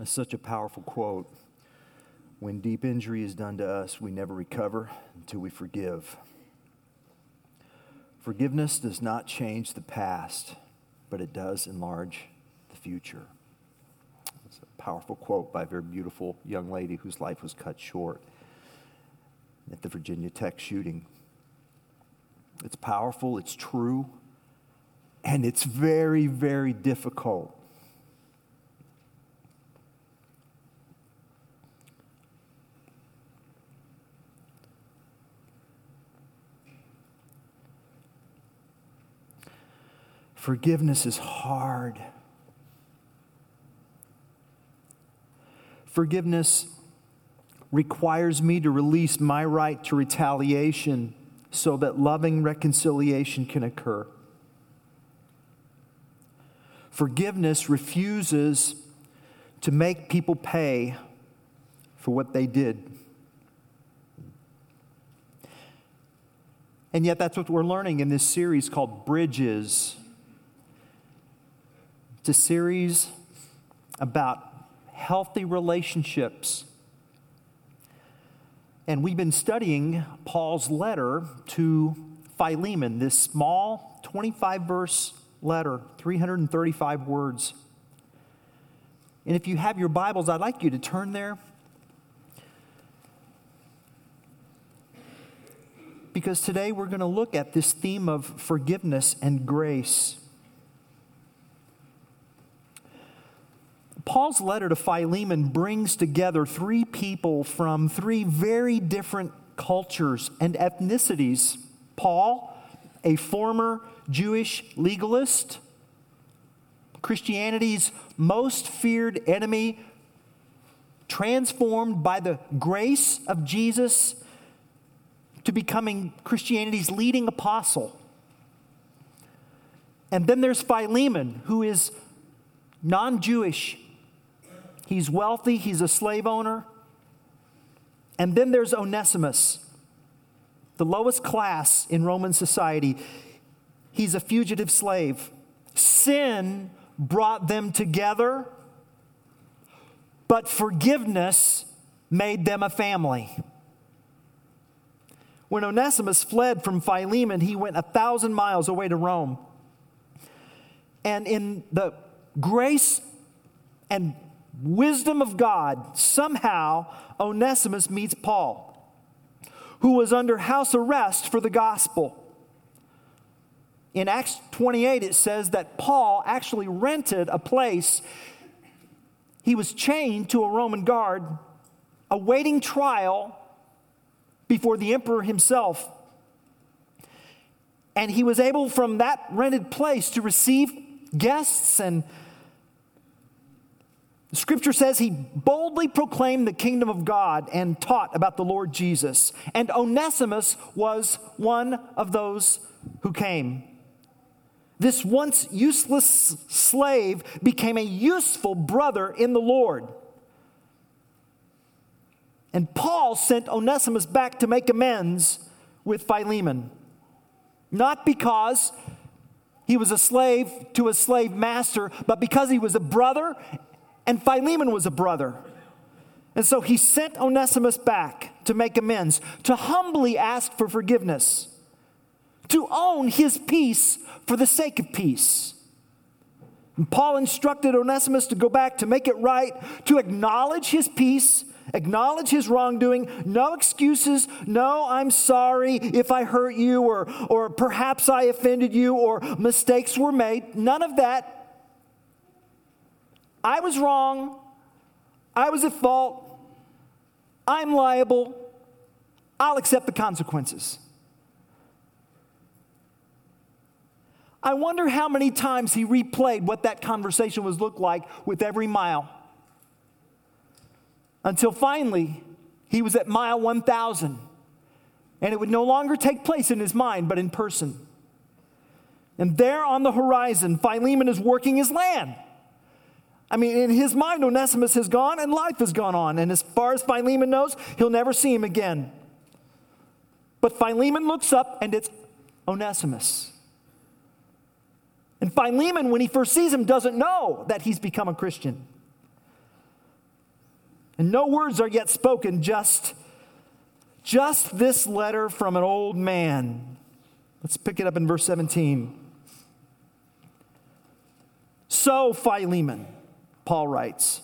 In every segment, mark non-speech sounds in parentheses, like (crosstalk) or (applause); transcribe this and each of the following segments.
That's such a powerful quote. When deep injury is done to us, we never recover until we forgive. Forgiveness does not change the past, but it does enlarge the future. It's a powerful quote by a very beautiful young lady whose life was cut short at the Virginia Tech shooting. It's powerful, it's true, and it's very, very difficult. Forgiveness is hard. Forgiveness requires me to release my right to retaliation so that loving reconciliation can occur. Forgiveness refuses to make people pay for what they did. And yet, that's what we're learning in this series called Bridges it's a series about healthy relationships. And we've been studying Paul's letter to Philemon, this small 25 verse letter, 335 words. And if you have your Bibles, I'd like you to turn there. Because today we're going to look at this theme of forgiveness and grace. Paul's letter to Philemon brings together three people from three very different cultures and ethnicities. Paul, a former Jewish legalist, Christianity's most feared enemy, transformed by the grace of Jesus to becoming Christianity's leading apostle. And then there's Philemon, who is non Jewish, He's wealthy, he's a slave owner. And then there's Onesimus, the lowest class in Roman society. He's a fugitive slave. Sin brought them together, but forgiveness made them a family. When Onesimus fled from Philemon, he went a thousand miles away to Rome. And in the grace and wisdom of God, somehow Onesimus meets Paul, who was under house arrest for the gospel. In Acts 28, it says that Paul actually rented a place. He was chained to a Roman guard, awaiting trial before the emperor himself. And he was able from that rented place to receive guests and the scripture says he boldly proclaimed the kingdom of God and taught about the Lord Jesus. And Onesimus was one of those who came. This once useless slave became a useful brother in the Lord. And Paul sent Onesimus back to make amends with Philemon. Not because he was a slave to a slave master, but because he was a brother and Philemon was a brother. And so he sent Onesimus back to make amends, to humbly ask for forgiveness, to own his piece for the sake of peace. And Paul instructed Onesimus to go back to make it right, to acknowledge his piece, acknowledge his wrongdoing, no excuses, no, I'm sorry if I hurt you, or, or perhaps I offended you, or mistakes were made. None of that. I was wrong. I was at fault. I'm liable. I'll accept the consequences. I wonder how many times he replayed what that conversation was look like with every mile. Until finally, he was at mile 1000. And it would no longer take place in his mind, but in person. And there on the horizon, Philemon is working his land. I mean, in his mind, Onesimus has gone and life has gone on. And as far as Philemon knows, he'll never see him again. But Philemon looks up and it's Onesimus. And Philemon, when he first sees him, doesn't know that he's become a Christian. And no words are yet spoken, just, just this letter from an old man. Let's pick it up in verse 17. So, Philemon, Paul writes,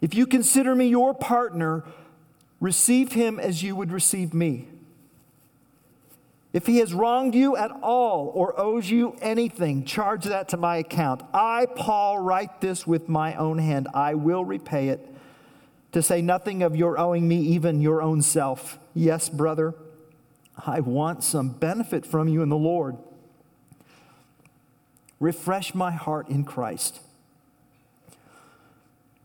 if you consider me your partner, receive him as you would receive me. If he has wronged you at all or owes you anything, charge that to my account. I, Paul, write this with my own hand. I will repay it, to say nothing of your owing me even your own self. Yes, brother, I want some benefit from you in the Lord. Refresh my heart in Christ.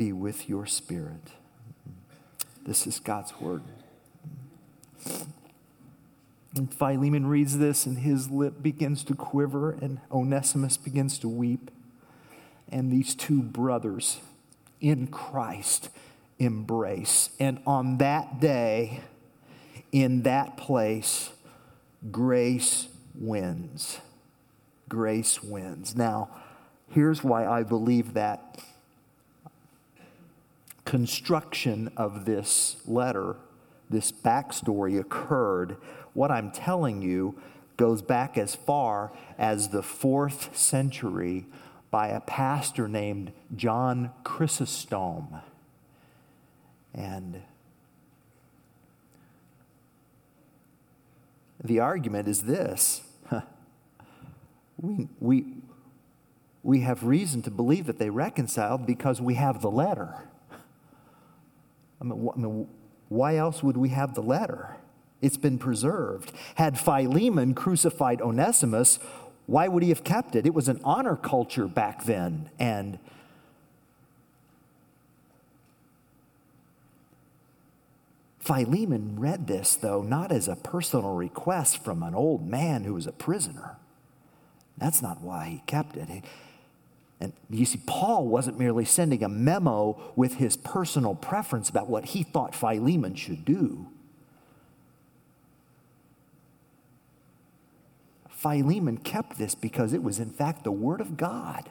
be with your spirit. This is God's word. And Philemon reads this, and his lip begins to quiver, and Onesimus begins to weep. And these two brothers in Christ embrace. And on that day, in that place, grace wins. Grace wins. Now, here's why I believe that construction of this letter, this backstory occurred, what I'm telling you goes back as far as the fourth century by a pastor named John Chrysostom. And the argument is this (laughs) we, we, we have reason to believe that they reconciled because we have the letter. I mean, why else would we have the letter? It's been preserved. Had Philemon crucified Onesimus, why would he have kept it? It was an honor culture back then. And Philemon read this, though, not as a personal request from an old man who was a prisoner. That's not why he kept it. And you see, Paul wasn't merely sending a memo with his personal preference about what he thought Philemon should do. Philemon kept this because it was, in fact, the Word of God.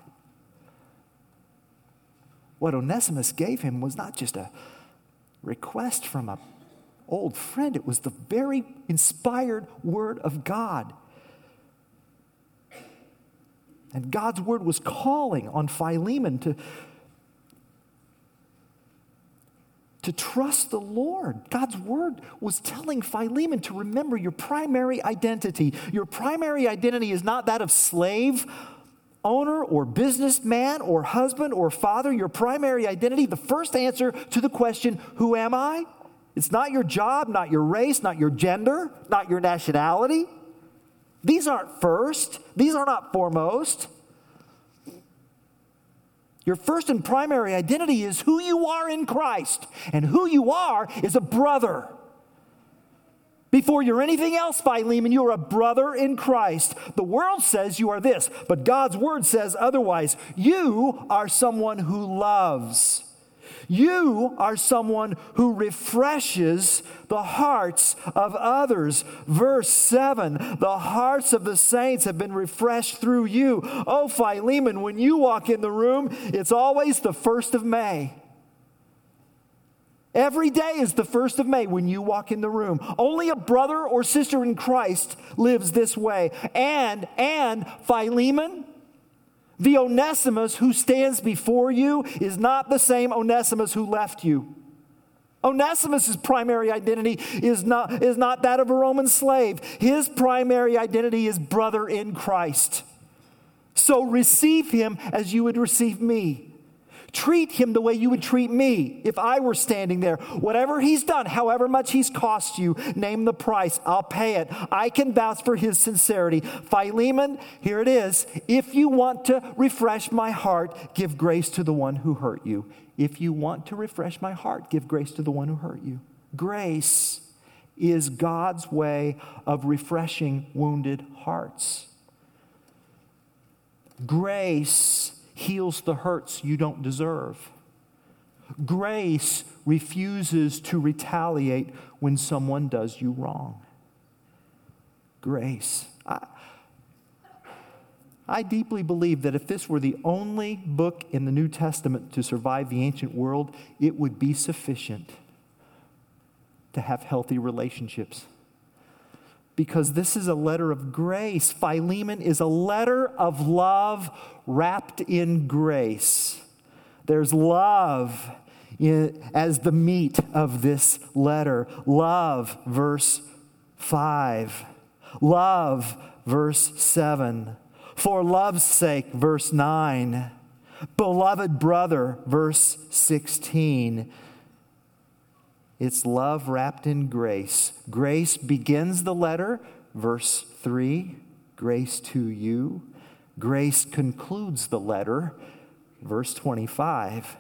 What Onesimus gave him was not just a request from an old friend, it was the very inspired Word of God. And God's word was calling on Philemon to, to trust the Lord. God's word was telling Philemon to remember your primary identity. Your primary identity is not that of slave, owner, or businessman, or husband, or father. Your primary identity, the first answer to the question, Who am I? It's not your job, not your race, not your gender, not your nationality. These aren't first, these are not foremost. Your first and primary identity is who you are in Christ, and who you are is a brother. Before you're anything else, Philemon, you're a brother in Christ. The world says you are this, but God's word says otherwise. You are someone who loves. You are someone who refreshes the hearts of others. Verse 7 The hearts of the saints have been refreshed through you. Oh, Philemon, when you walk in the room, it's always the first of May. Every day is the first of May when you walk in the room. Only a brother or sister in Christ lives this way. And, and Philemon, the Onesimus who stands before you is not the same Onesimus who left you. Onesimus' primary identity is not, is not that of a Roman slave. His primary identity is brother in Christ. So receive him as you would receive me. Treat him the way you would treat me if I were standing there. Whatever he's done, however much he's cost you, name the price. I'll pay it. I can vouch for his sincerity. Philemon, here it is. If you want to refresh my heart, give grace to the one who hurt you. If you want to refresh my heart, give grace to the one who hurt you. Grace is God's way of refreshing wounded hearts. Grace heals the hurts you don't deserve. Grace refuses to retaliate when someone does you wrong. Grace. I, I deeply believe that if this were the only book in the New Testament to survive the ancient world, it would be sufficient to have healthy relationships. Because this is a letter of grace. Philemon is a letter of love wrapped in grace. There's love in, as the meat of this letter. Love, verse 5. Love, verse 7. For love's sake, verse 9. Beloved brother, verse 16. It's love wrapped in grace. Grace begins the letter, verse 3, grace to you. Grace concludes the letter, verse 25,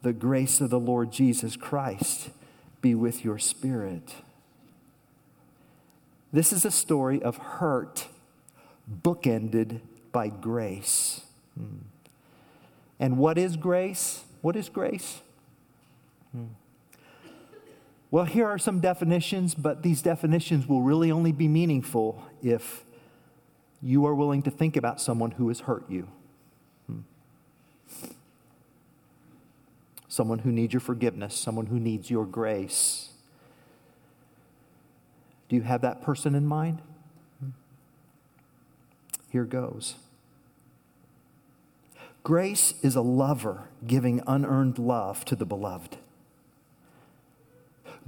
the grace of the Lord Jesus Christ be with your spirit. This is a story of hurt, bookended by grace. Hmm. And what is grace? What is grace? Hmm. Well, here are some definitions, but these definitions will really only be meaningful if you are willing to think about someone who has hurt you. Hmm. Someone who needs your forgiveness, someone who needs your grace. Do you have that person in mind? Hmm. Here goes. Grace is a lover giving unearned love to the beloved.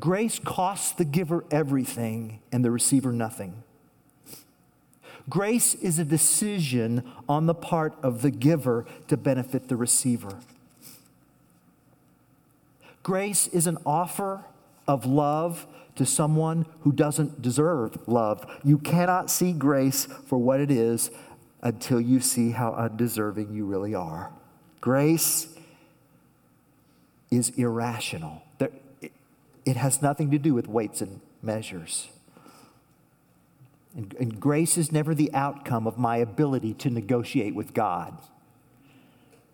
Grace costs the giver everything and the receiver nothing. Grace is a decision on the part of the giver to benefit the receiver. Grace is an offer of love to someone who doesn't deserve love. You cannot see grace for what it is until you see how undeserving you really are. Grace is irrational. It has nothing to do with weights and measures. And, and, grace is never the outcome of my ability to negotiate with God.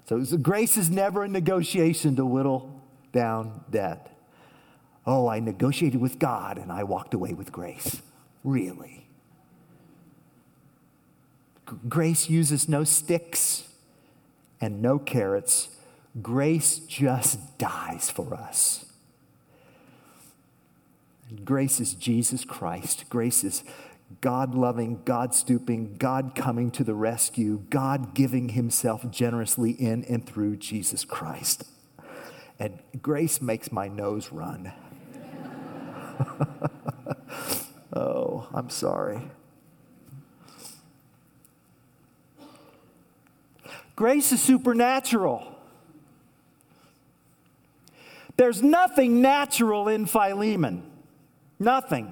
So, so grace is never a negotiation to whittle down debt. Oh, I negotiated with God and I walked away with grace. Really? Grace uses no sticks and no carrots. Grace just dies for us. Grace is Jesus Christ. Grace is God loving, God stooping, God coming to the rescue, God giving himself generously in and through Jesus Christ. And grace makes my nose run. (laughs) oh, I'm sorry. Grace is supernatural. There's nothing natural in Philemon. Nothing.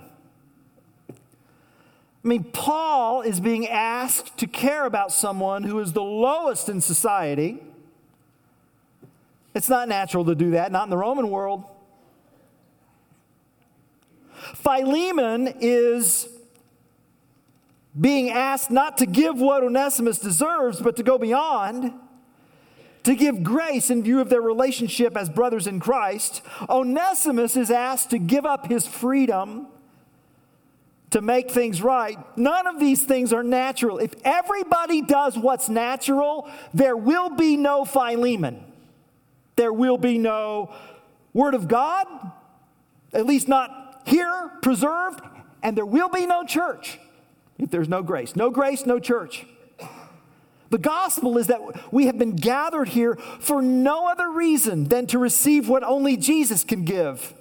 I mean, Paul is being asked to care about someone who is the lowest in society. It's not natural to do that, not in the Roman world. Philemon is being asked not to give what Onesimus deserves, but to go beyond to give grace in view of their relationship as brothers in Christ, Onesimus is asked to give up his freedom to make things right. None of these things are natural. If everybody does what's natural, there will be no Philemon. There will be no Word of God, at least not here, preserved, and there will be no church if there's no grace. No grace, no church. The gospel is that we have been gathered here for no other reason than to receive what only Jesus can give.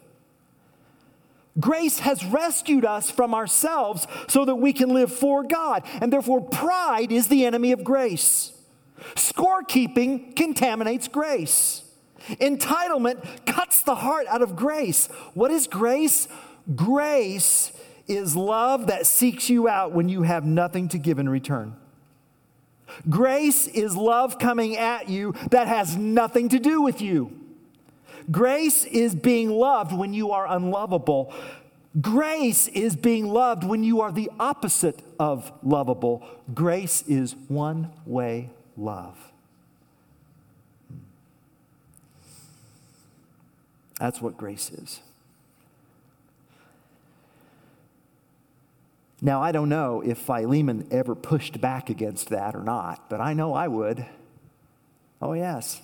Grace has rescued us from ourselves so that we can live for God, and therefore pride is the enemy of grace. Scorekeeping contaminates grace. Entitlement cuts the heart out of grace. What is grace? Grace is love that seeks you out when you have nothing to give in return. Grace is love coming at you that has nothing to do with you. Grace is being loved when you are unlovable. Grace is being loved when you are the opposite of lovable. Grace is one way love. Hmm. That's what grace is. Now, I don't know if Philemon ever pushed back against that or not, but I know I would. Oh, yes.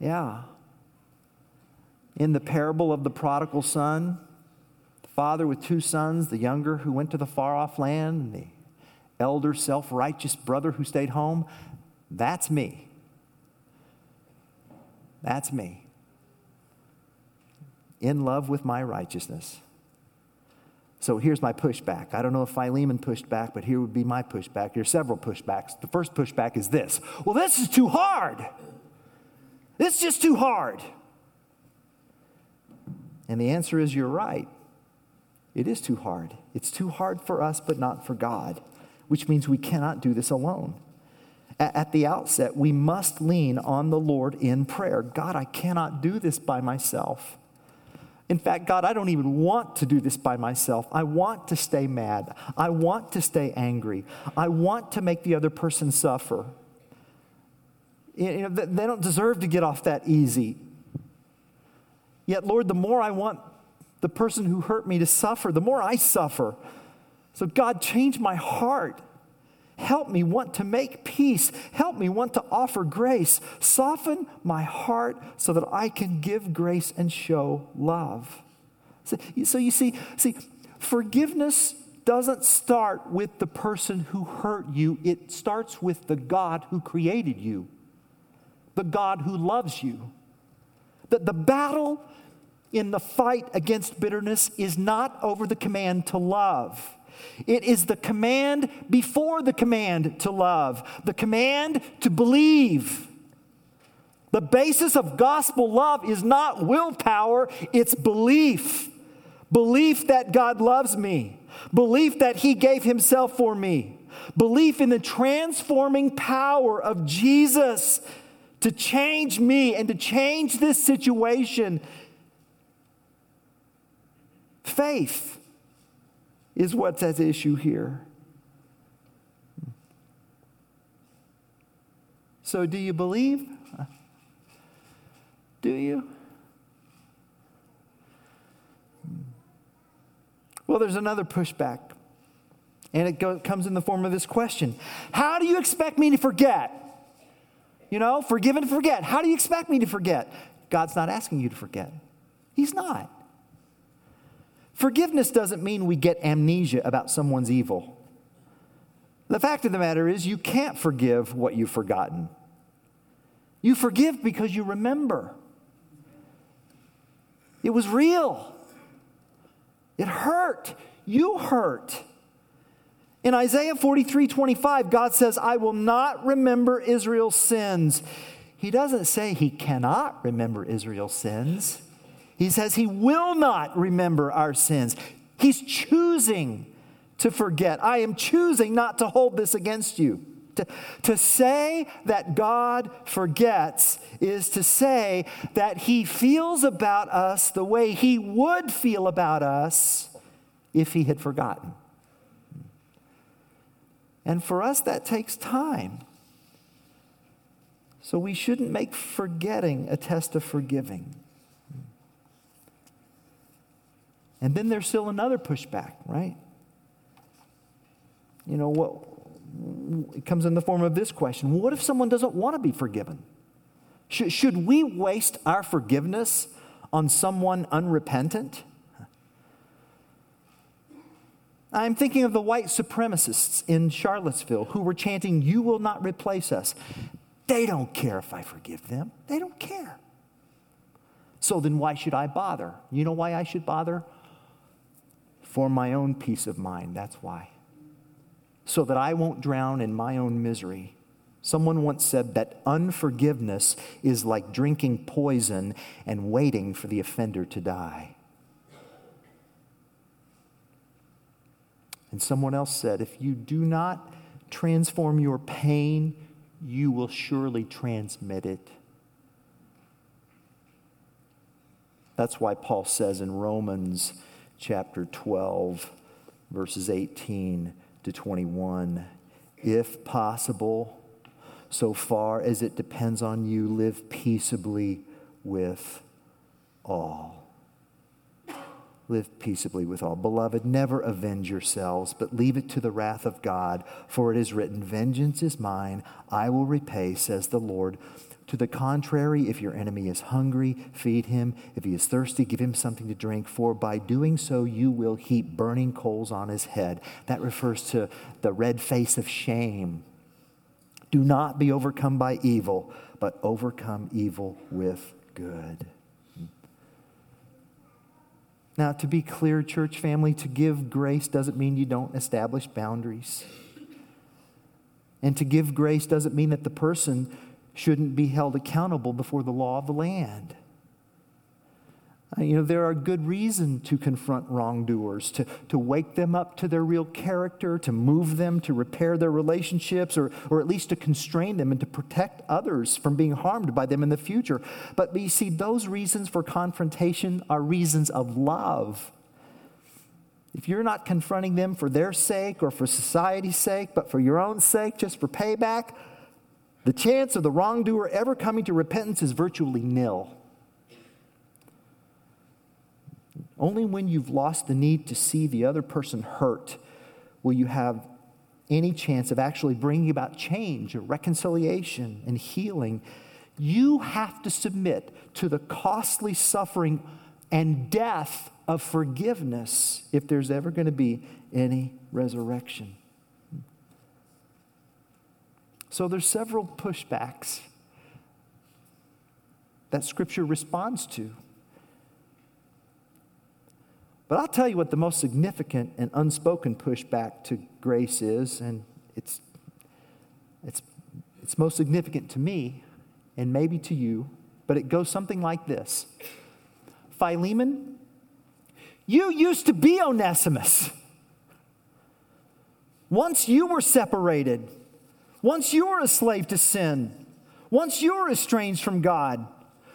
Yeah. In the parable of the prodigal son, the father with two sons, the younger who went to the far off land, and the elder self righteous brother who stayed home, that's me. That's me. In love with my righteousness. So here's my pushback. I don't know if Philemon pushed back, but here would be my pushback. There are several pushbacks. The first pushback is this Well, this is too hard. This is just too hard. And the answer is you're right. It is too hard. It's too hard for us, but not for God, which means we cannot do this alone. At the outset, we must lean on the Lord in prayer. God, I cannot do this by myself. In fact, God, I don't even want to do this by myself. I want to stay mad. I want to stay angry. I want to make the other person suffer. You know, they don't deserve to get off that easy. Yet, Lord, the more I want the person who hurt me to suffer, the more I suffer. So, God, change my heart. Help me want to make peace. Help me want to offer grace. Soften my heart so that I can give grace and show love. So, so you see, see, forgiveness doesn't start with the person who hurt you, it starts with the God who created you, the God who loves you. The, the battle in the fight against bitterness is not over the command to love. It is the command before the command to love, the command to believe. The basis of gospel love is not willpower, it's belief. Belief that God loves me, belief that He gave Himself for me, belief in the transforming power of Jesus to change me and to change this situation Faith is what's at issue here. So, do you believe? Do you? Well, there's another pushback, and it go, comes in the form of this question How do you expect me to forget? You know, forgive and forget. How do you expect me to forget? God's not asking you to forget. He's not. Forgiveness doesn't mean we get amnesia about someone's evil. The fact of the matter is, you can't forgive what you've forgotten. You forgive because you remember. It was real. It hurt. You hurt. In Isaiah 43 25, God says, I will not remember Israel's sins. He doesn't say he cannot remember Israel's sins. He says he will not remember our sins. He's choosing to forget. I am choosing not to hold this against you. To, to say that God forgets is to say that he feels about us the way he would feel about us if he had forgotten. And for us, that takes time. So we shouldn't make forgetting a test of forgiving. And then there's still another pushback, right? You know, what it comes in the form of this question What if someone doesn't want to be forgiven? Should, should we waste our forgiveness on someone unrepentant? I'm thinking of the white supremacists in Charlottesville who were chanting, You will not replace us. They don't care if I forgive them. They don't care. So then why should I bother? You know why I should bother? For my own peace of mind. That's why. So that I won't drown in my own misery, Someone once said that unforgiveness is like drinking poison and waiting for the offender to die. And someone else said, if you do not transform your pain, you will surely transmit it. That's why Paul says in Romans chapter 12, verses 18 to 21 if possible, so far as it depends on you, live peaceably with all. Live peaceably with all. Beloved, never avenge yourselves, but leave it to the wrath of God, for it is written, Vengeance is mine, I will repay, says the Lord. To the contrary, if your enemy is hungry, feed him. If he is thirsty, give him something to drink, for by doing so you will heap burning coals on his head. That refers to the red face of shame. Do not be overcome by evil, but overcome evil with good. Now, to be clear, church family, to give grace doesn't mean you don't establish boundaries. And to give grace doesn't mean that the person shouldn't be held accountable before the law of the land. Uh, you know, there are good reason to confront wrongdoers, to, to wake them up to their real character, to move them, to repair their relationships, or, or at least to constrain them and to protect others from being harmed by them in the future. But you see, those reasons for confrontation are reasons of love. If you're not confronting them for their sake or for society's sake, but for your own sake, just for payback, the chance of the wrongdoer ever coming to repentance is virtually nil. Only when you've lost the need to see the other person hurt will you have any chance of actually bringing about change or reconciliation and healing. You have to submit to the costly suffering and death of forgiveness if there's ever going to be any resurrection. So there's several pushbacks that scripture responds to. But I'll tell you what the most significant and unspoken pushback to grace is, and it's, it's, it's most significant to me and maybe to you, but it goes something like this Philemon, you used to be Onesimus. Once you were separated, once you're a slave to sin, once you're estranged from God.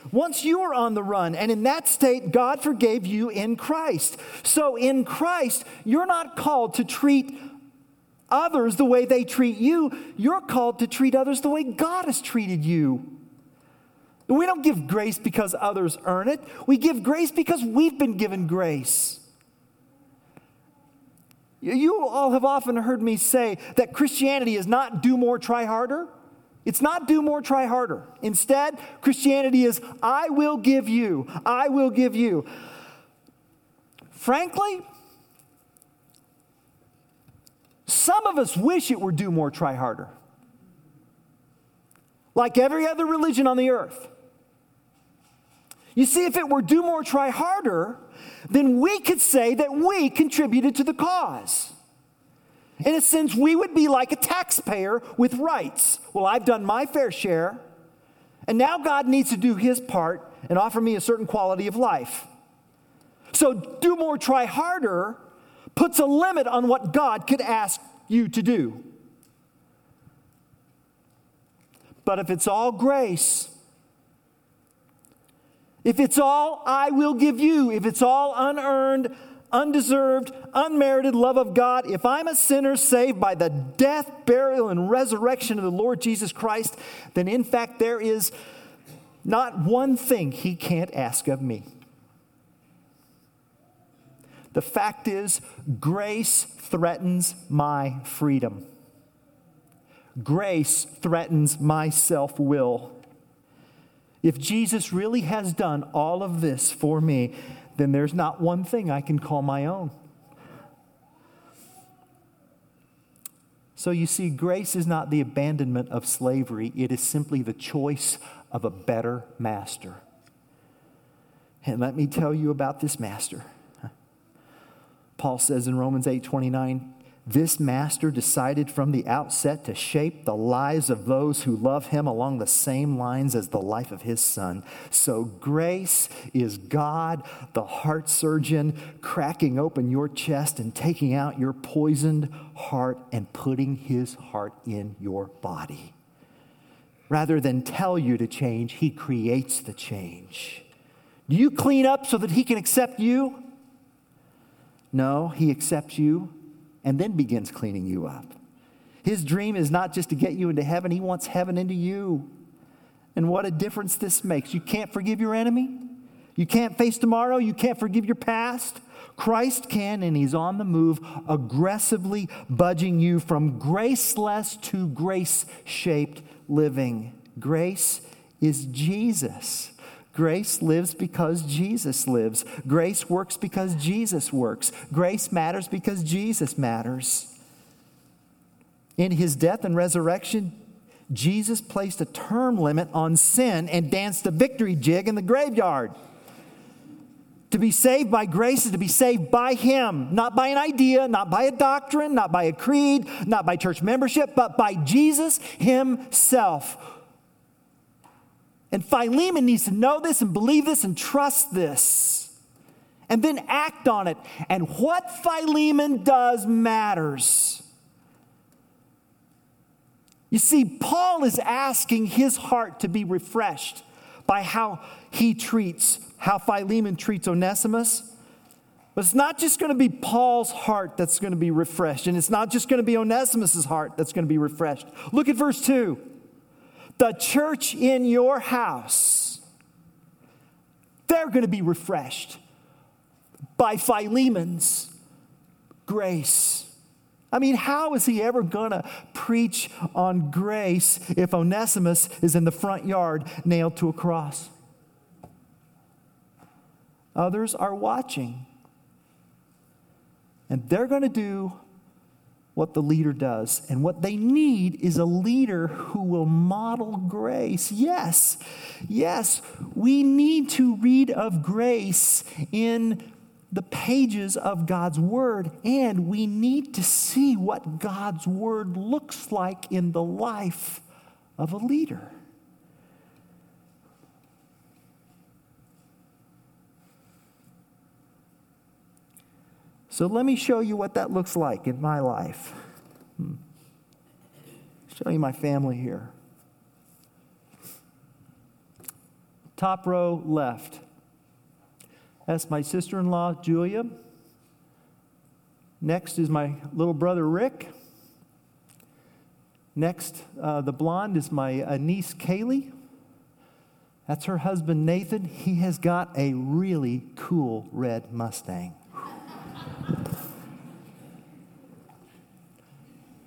Once you were on the run, and in that state, God forgave you in Christ. So in Christ, you're not called to treat others the way they treat you, you're called to treat others the way God has treated you. We don't give grace because others earn it, we give grace because we've been given grace. You all have often heard me say that Christianity is not do more, try harder. It's not do more, try harder. Instead, Christianity is I will give you, I will give you. Frankly, some of us wish it were do more, try harder. Like every other religion on the earth. You see, if it were do more, try harder, then we could say that we contributed to the cause. In a sense, we would be like a taxpayer with rights. Well, I've done my fair share, and now God needs to do his part and offer me a certain quality of life. So, do more, try harder puts a limit on what God could ask you to do. But if it's all grace, if it's all I will give you, if it's all unearned, undeserved, unmerited love of God, if I'm a sinner saved by the death, burial, and resurrection of the Lord Jesus Christ, then in fact there is not one thing He can't ask of me. The fact is, grace threatens my freedom. Grace threatens my self will. If Jesus really has done all of this for me, then there's not one thing I can call my own. So you see, grace is not the abandonment of slavery, it is simply the choice of a better master. And let me tell you about this master. Paul says in Romans 8 29, This master decided from the outset to shape the lives of those who love him along the same lines as the life of his son. So, grace is God, the heart surgeon, cracking open your chest and taking out your poisoned heart and putting his heart in your body. Rather than tell you to change, he creates the change. Do you clean up so that he can accept you? No, he accepts you and then begins cleaning you up. His dream is not just to get you into heaven, he wants heaven into you. And what a difference this makes. You can't forgive your enemy. You can't face tomorrow. You can't forgive your past. Christ can, and He's on the move, aggressively budging you from graceless to grace shaped living. Grace is Jesus. Grace lives because Jesus lives. Grace works because Jesus works. Grace matters because Jesus matters. In his death and resurrection, Jesus placed a term limit on sin and danced a victory jig in the graveyard. To be saved by grace is to be saved by Him, not by an idea, not by a doctrine, not by a creed, not by church membership, but by Jesus Himself and Philemon needs to know this and believe this and trust this and then act on it. And what Philemon does matters. You see, Paul is asking his heart to be refreshed by how he treats, how Philemon treats Onesimus. But it's not just going to be Paul's heart that's going to be refreshed, and it's not just going to be Onesimus' heart that's going to be refreshed. Look at verse 2 the church in your house, they're going to be refreshed by Philemon's grace. I mean, how is he ever going to preach on grace if Onesimus is in the front yard nailed to a cross? Others are watching, and they're going to do what the leader does. And what they need is a leader who will model grace. Yes, yes, we need to read of grace in the pages of God's Word, and we need to see what God's Word looks like in the life of a leader. So let me show you what that looks like in my life. Hmm. Show you my family here. Top row left. That's my sister in law, Julia. Next is my little brother, Rick. Next, uh, the blonde is my uh, niece, Kaylee. That's her husband, Nathan. He has got a really cool red Mustang.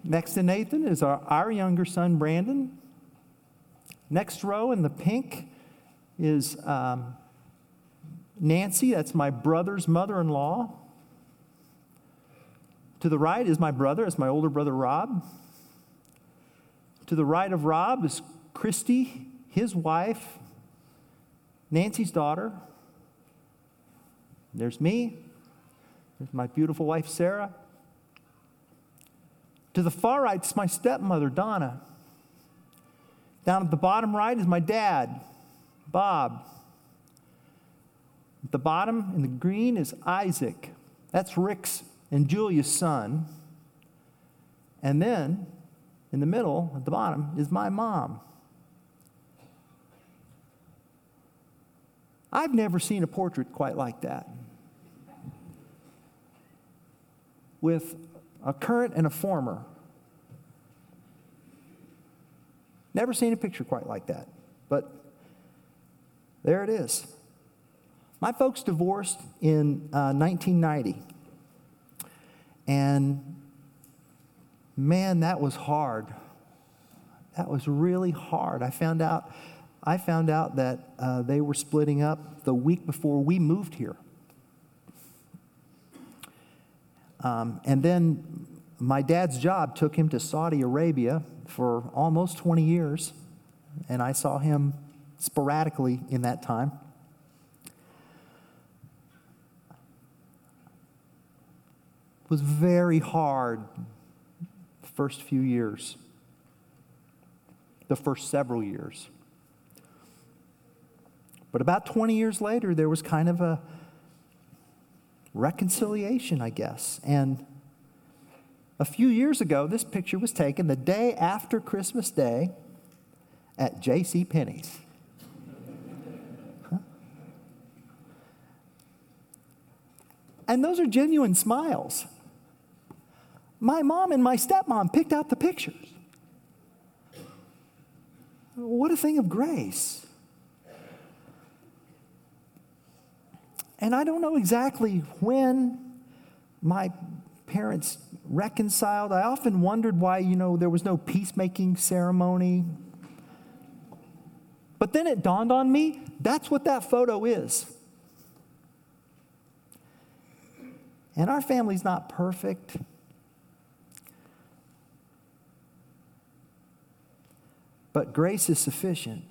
Next to Nathan is our, our younger son, Brandon. Next row in the pink is um, Nancy, that's my brother's mother in law. To the right is my brother, it's my older brother, Rob. To the right of Rob is Christy, his wife, Nancy's daughter. There's me. There's my beautiful wife, Sarah. To the far right is my stepmother, Donna. Down at the bottom right is my dad, Bob. At the bottom in the green is Isaac. That's Rick's and Julia's son. And then in the middle, at the bottom, is my mom. I've never seen a portrait quite like that. With a current and a former. Never seen a picture quite like that, but there it is. My folks divorced in uh, 1990. And man, that was hard. That was really hard. I found out, I found out that uh, they were splitting up the week before we moved here. Um, and then my dad's job took him to Saudi Arabia for almost 20 years, and I saw him sporadically in that time. It was very hard the first few years, the first several years. But about 20 years later, there was kind of a reconciliation, I guess. And a few years ago, this picture was taken the day after Christmas Day at J.C. Penney's. And those are genuine smiles. My mom and my stepmom picked out the pictures. What a thing of grace. And I don't know exactly when my parents reconciled. I often wondered why, you know, there was no peacemaking ceremony. But then it dawned on me that's what that photo is. And our family's not perfect. But grace is sufficient.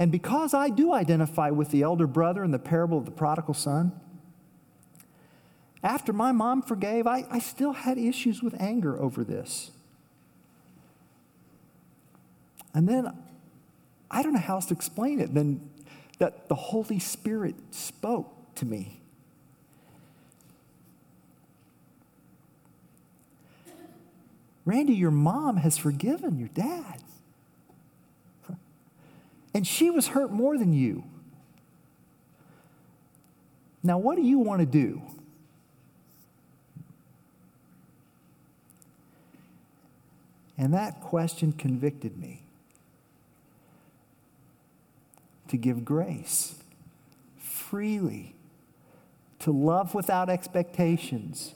And because I do identify with the elder brother in the parable of the prodigal son, after my mom forgave, I, I still had issues with anger over this. And then I don't know how else to explain it than that the Holy Spirit spoke to me. Randy, your mom has forgiven your dad. And she was hurt more than you. Now, what do you want to do? And that question convicted me to give grace freely, to love without expectations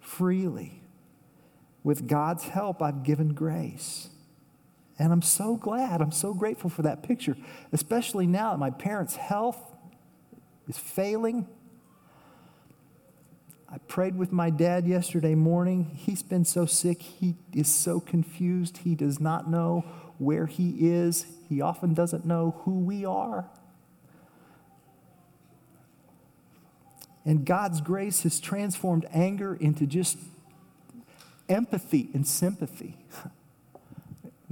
freely. With God's help, I've given grace. And I'm so glad, I'm so grateful for that picture, especially now that my parents' health is failing. I prayed with my dad yesterday morning. He's been so sick, he is so confused. He does not know where he is, he often doesn't know who we are. And God's grace has transformed anger into just empathy and sympathy. (laughs)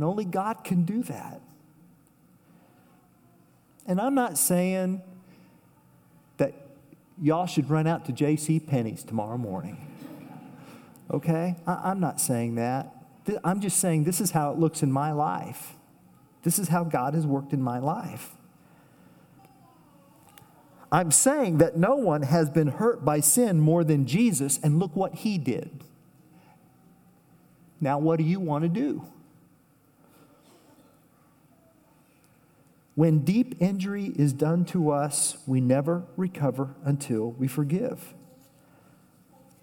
And only God can do that. And I'm not saying that y'all should run out to J.C. Penney's tomorrow morning. Okay? I, am not saying that. I'm just saying this is how it looks in my life. This is how God has worked in my life. I'm saying that no one has been hurt by sin more than Jesus, and look what he did. Now, what do you want to do? When deep injury is done to us, we never recover until we forgive.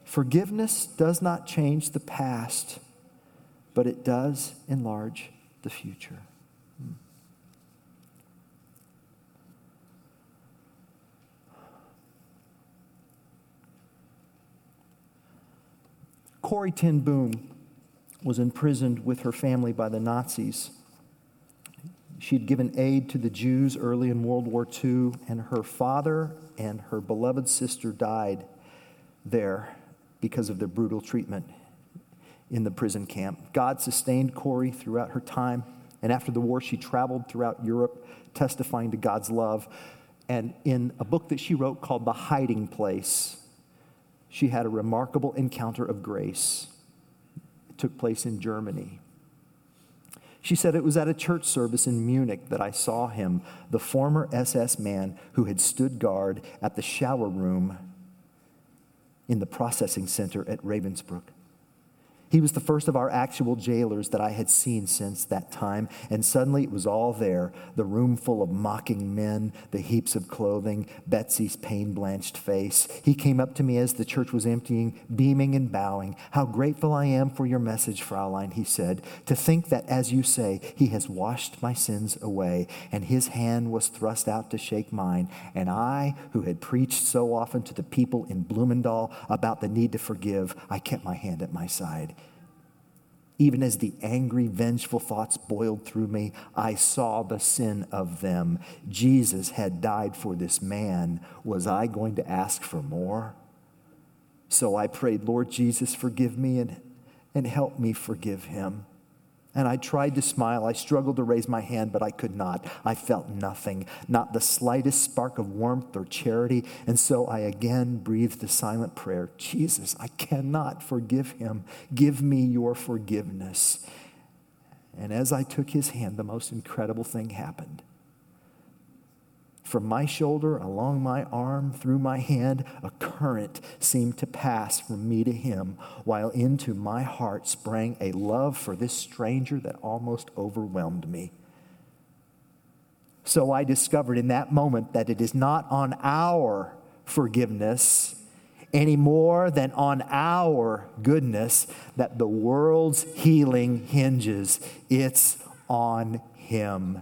Forgiveness does not change the past, but it does enlarge the future. Corrie ten Boom was imprisoned with her family by the Nazis. She'd given aid to the Jews early in World War II, and her father and her beloved sister died there because of their brutal treatment in the prison camp. God sustained Corrie throughout her time, and after the war, she traveled throughout Europe testifying to God's love. And in a book that she wrote called The Hiding Place, she had a remarkable encounter of grace It took place in Germany. She said it was at a church service in Munich that I saw him, the former SS man who had stood guard at the shower room in the processing center at Ravensbrück. He was the first of our actual jailers that I had seen since that time, and suddenly it was all there the room full of mocking men, the heaps of clothing, Betsy's pain blanched face. He came up to me as the church was emptying, beaming and bowing. How grateful I am for your message, Fraulein, he said. To think that, as you say, he has washed my sins away, and his hand was thrust out to shake mine. And I, who had preached so often to the people in Bloemendaal about the need to forgive, I kept my hand at my side. Even as the angry, vengeful thoughts boiled through me, I saw the sin of them. Jesus had died for this man. Was I going to ask for more? So I prayed, Lord Jesus, forgive me and, and help me forgive him. And I tried to smile. I struggled to raise my hand, but I could not. I felt nothing, not the slightest spark of warmth or charity. And so I again breathed a silent prayer Jesus, I cannot forgive him. Give me your forgiveness. And as I took his hand, the most incredible thing happened. From my shoulder, along my arm, through my hand, a current seemed to pass from me to him, while into my heart sprang a love for this stranger that almost overwhelmed me. So I discovered in that moment that it is not on our forgiveness any more than on our goodness that the world's healing hinges. It's on Him.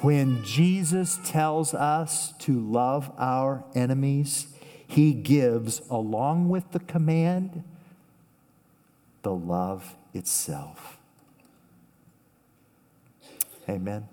When Jesus tells us to love our enemies, he gives, along with the command, the love itself. Amen.